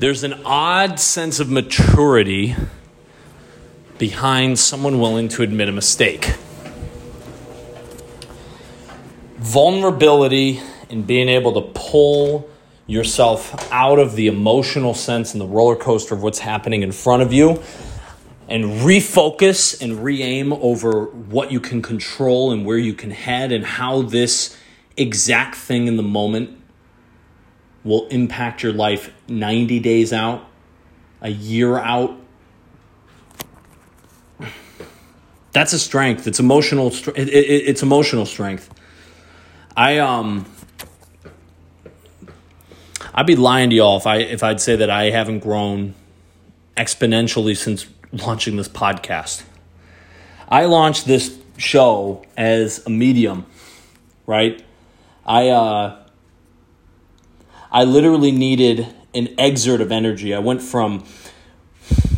There's an odd sense of maturity behind someone willing to admit a mistake. Vulnerability and being able to pull yourself out of the emotional sense and the roller coaster of what's happening in front of you and refocus and re aim over what you can control and where you can head and how this exact thing in the moment will impact your life 90 days out, a year out. That's a strength. It's emotional. It, it, it's emotional strength. I um. I'd be lying to y'all if I if I'd say that I haven't grown exponentially since launching this podcast. I launched this show as a medium, right? I uh, I literally needed an exert of energy. I went from,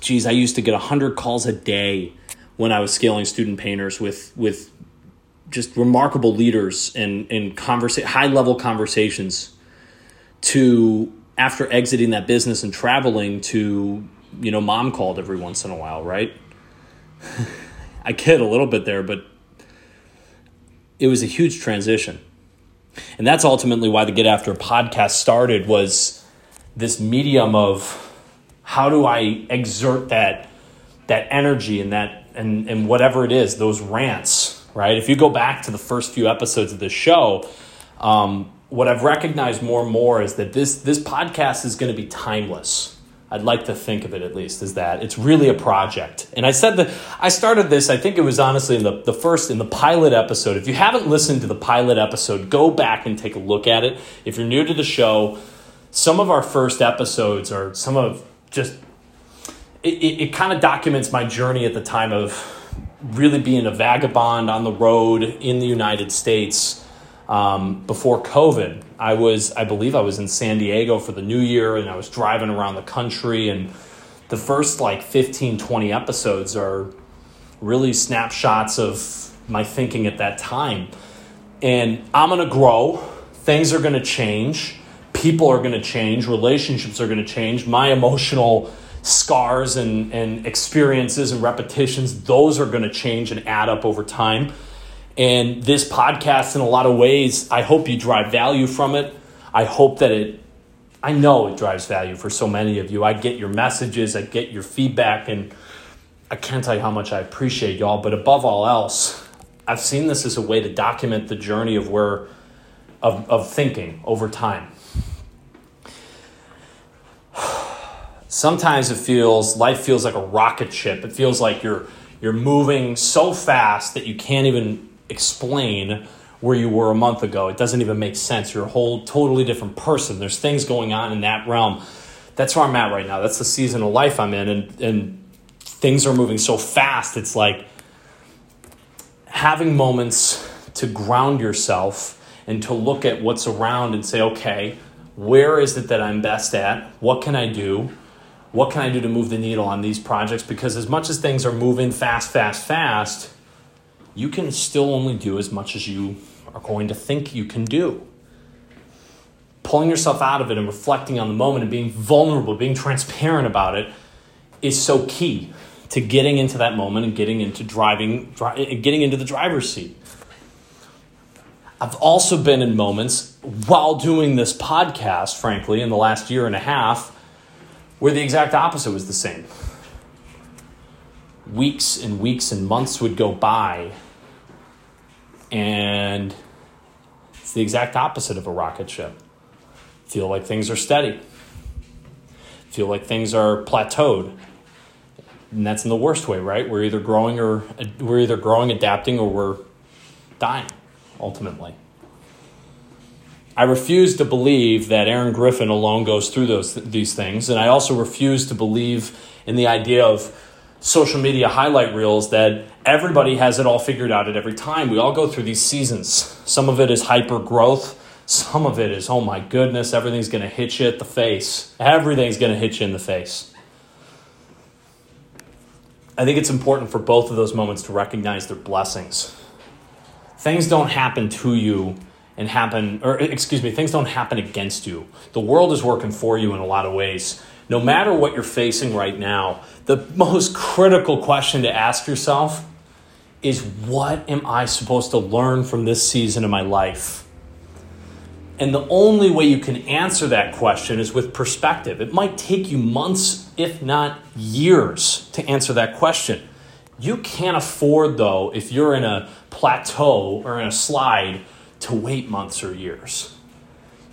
geez, I used to get hundred calls a day when I was scaling student painters with with just remarkable leaders and and conversa- high level conversations to after exiting that business and traveling to you know mom called every once in a while right i kid a little bit there but it was a huge transition and that's ultimately why the get after podcast started was this medium of how do i exert that that energy and that and and whatever it is those rants right if you go back to the first few episodes of this show um, what I've recognized more and more is that this this podcast is going to be timeless. I'd like to think of it at least as that. It's really a project. And I said that I started this, I think it was honestly in the, the first, in the pilot episode. If you haven't listened to the pilot episode, go back and take a look at it. If you're new to the show, some of our first episodes are some of just, it, it, it kind of documents my journey at the time of really being a vagabond on the road in the United States um, before COVID. I was, I believe I was in San Diego for the new year and I was driving around the country. And the first like 15, 20 episodes are really snapshots of my thinking at that time. And I'm going to grow, things are going to change, people are going to change, relationships are going to change, my emotional scars and, and experiences and repetitions, those are going to change and add up over time. And this podcast, in a lot of ways, I hope you drive value from it. I hope that it, I know it drives value for so many of you. I get your messages, I get your feedback, and I can't tell you how much I appreciate y'all. But above all else, I've seen this as a way to document the journey of where, of, of thinking over time. Sometimes it feels, life feels like a rocket ship. It feels like you're, you're moving so fast that you can't even explain where you were a month ago. It doesn't even make sense. You're a whole totally different person. There's things going on in that realm. That's where I'm at right now. That's the season of life I'm in, and and things are moving so fast. It's like having moments to ground yourself and to look at what's around and say, okay, where is it that I'm best at? What can I do? What can I do to move the needle on these projects? Because as much as things are moving fast, fast, fast, you can still only do as much as you are going to think you can do. Pulling yourself out of it and reflecting on the moment and being vulnerable, being transparent about it is so key to getting into that moment and getting into driving, dri- getting into the driver's seat. I've also been in moments while doing this podcast, frankly, in the last year and a half, where the exact opposite was the same. Weeks and weeks and months would go by and it's the exact opposite of a rocket ship. Feel like things are steady. Feel like things are plateaued. And that's in the worst way, right? We're either growing or we're either growing, adapting, or we're dying, ultimately. I refuse to believe that Aaron Griffin alone goes through those these things, and I also refuse to believe in the idea of social media highlight reels that everybody has it all figured out at every time. We all go through these seasons. Some of it is hyper growth. Some of it is, oh my goodness, everything's going to hit you at the face. Everything's going to hit you in the face. I think it's important for both of those moments to recognize their blessings. Things don't happen to you and happen, or excuse me, things don't happen against you. The world is working for you in a lot of ways no matter what you're facing right now, the most critical question to ask yourself is what am I supposed to learn from this season of my life? And the only way you can answer that question is with perspective. It might take you months, if not years, to answer that question. You can't afford, though, if you're in a plateau or in a slide, to wait months or years.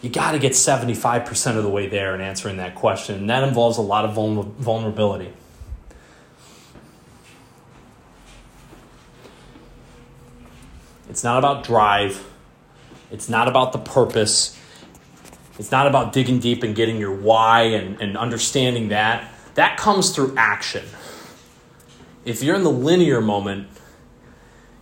You got to get 75% of the way there in answering that question. And that involves a lot of vulnerability. It's not about drive, it's not about the purpose, it's not about digging deep and getting your why and, and understanding that. That comes through action. If you're in the linear moment,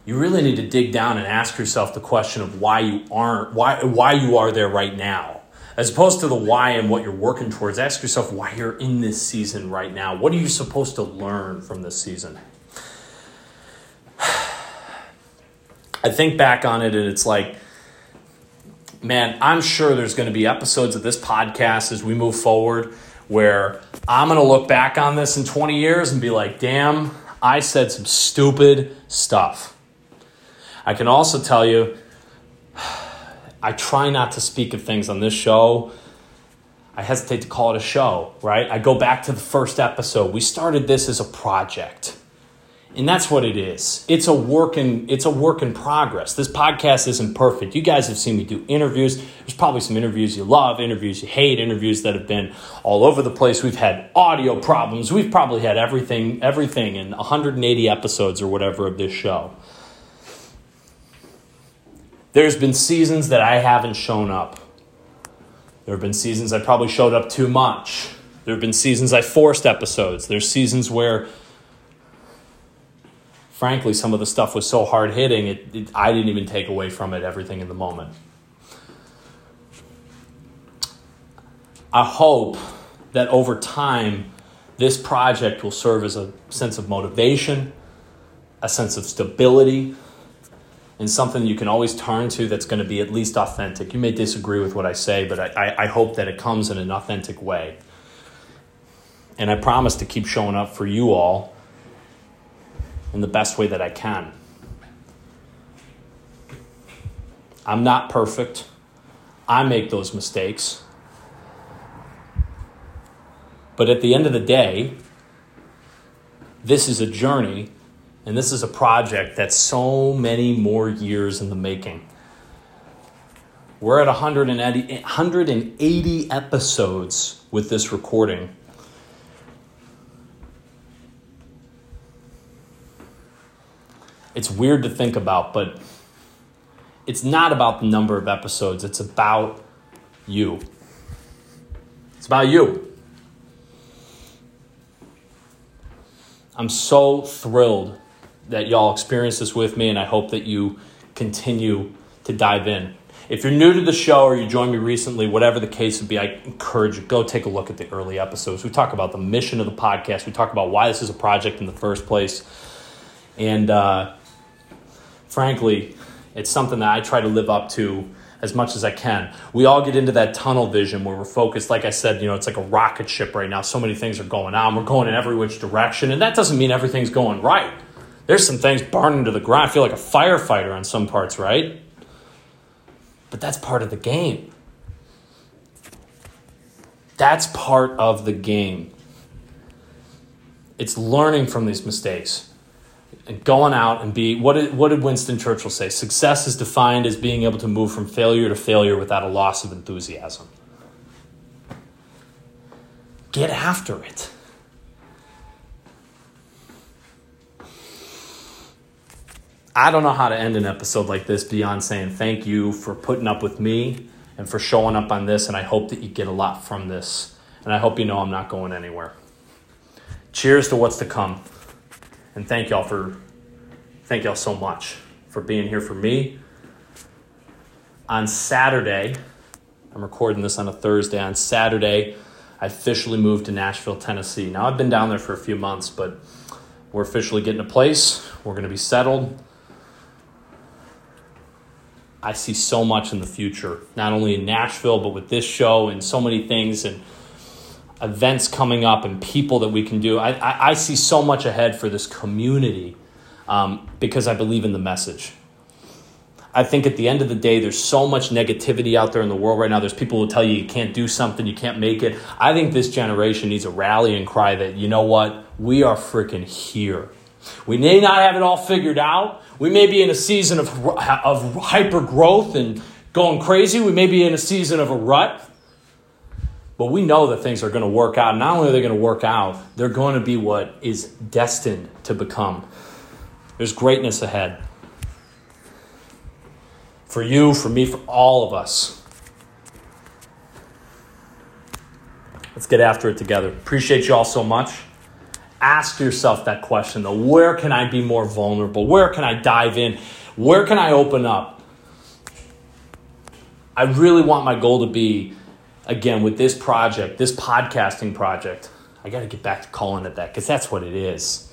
you really need to dig down and ask yourself the question of why you aren't why why you are there right now. As opposed to the why and what you're working towards ask yourself why you're in this season right now. What are you supposed to learn from this season i think back on it and it's like man i'm sure there's going to be episodes of this podcast as we move forward where i'm going to look back on this in 20 years and be like damn i said some stupid stuff I can also tell you, I try not to speak of things on this show. I hesitate to call it a show, right? I go back to the first episode. We started this as a project. And that's what it is. It's a work in it's a work in progress. This podcast isn't perfect. You guys have seen me do interviews. There's probably some interviews you love, interviews you hate, interviews that have been all over the place. We've had audio problems. We've probably had everything everything in 180 episodes or whatever of this show. There's been seasons that I haven't shown up. There have been seasons I probably showed up too much. There have been seasons I forced episodes. There's seasons where, frankly, some of the stuff was so hard hitting, it, it, I didn't even take away from it everything in the moment. I hope that over time, this project will serve as a sense of motivation, a sense of stability, and something you can always turn to that's going to be at least authentic. You may disagree with what I say, but I, I, hope that it comes in an authentic way. And I promise to keep showing up for you all in the best way that I can. I'm not perfect. I make those mistakes. But at the end of the day, this is a journey and this is a project that's so many more years in the making. We're at 180, 180 episodes with this recording. It's weird to think about, but it's not about the number of episodes, it's about you. It's about you. I'm so thrilled that y'all experienced this with me, and I hope that you continue to dive in. If you're new to the show or you joined me recently, whatever the case would be, I encourage you to go take a look at the early episodes. We talk about the mission of the podcast. We talk about why this is a project in the first place, and uh, frankly, it's something that I try to live up to as much as I can. We all get into that tunnel vision where we're focused. Like I said, you know, it's like a rocket ship right now. So many things are going on. We're going in every which direction, and that doesn't mean everything's going right there's some things burning to the ground. I feel like a firefighter on some parts, right? But that's part of the game. That's part of the game. It's learning from these mistakes going out and be what did, what did Winston Churchill say? Success is defined as being able to move from failure to failure without a loss of enthusiasm. Get after it. I don't know how to end an episode like this beyond saying thank you for putting up with me and for showing up on this. And I hope that you get a lot from this. And I hope you know I'm not going anywhere. Cheers to what's to come. And thank y'all for thank y'all so much for being here for me. On Saturday, I'm recording this on a Thursday. On Saturday, I officially moved to Nashville, Tennessee. Now I've been down there for a few months, but we're officially getting a place. We're going to be settled. I see so much in the future, not only in Nashville, but with this show and so many things. And events coming up and people that we can do. I, I, I see so much ahead for this community um, because I believe in the message. I think at the end of the day, there's so much negativity out there in the world right now. There's people who tell you you can't do something, you can't make it. I think this generation needs a rallying cry that, you know what, we are freaking here. We may not have it all figured out. We may be in a season of, of hyper growth and going crazy. We may be in a season of a rut. But we know that things are going to work out. Not only are they going to work out, they're going to be what is destined to become. There's greatness ahead. For you, for me, for all of us. Let's get after it together. Appreciate you all so much. Ask yourself that question though where can I be more vulnerable? Where can I dive in? Where can I open up? I really want my goal to be again, with this project, this podcasting project, I got to get back to calling it that because that's what it is.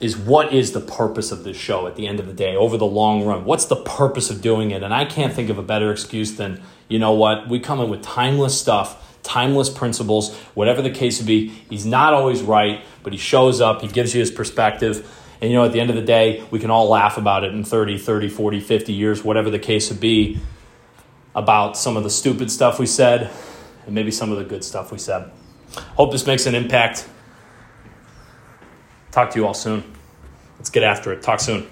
Is what is the purpose of this show at the end of the day over the long run? What's the purpose of doing it? And I can't think of a better excuse than, you know what, we come in with timeless stuff, timeless principles, whatever the case would be. He's not always right, but he shows up, he gives you his perspective. And you know, at the end of the day, we can all laugh about it in 30, 30, 40, 50 years, whatever the case would be about some of the stupid stuff we said and maybe some of the good stuff we said. Hope this makes an impact. Talk to you all soon. Let's get after it. Talk soon.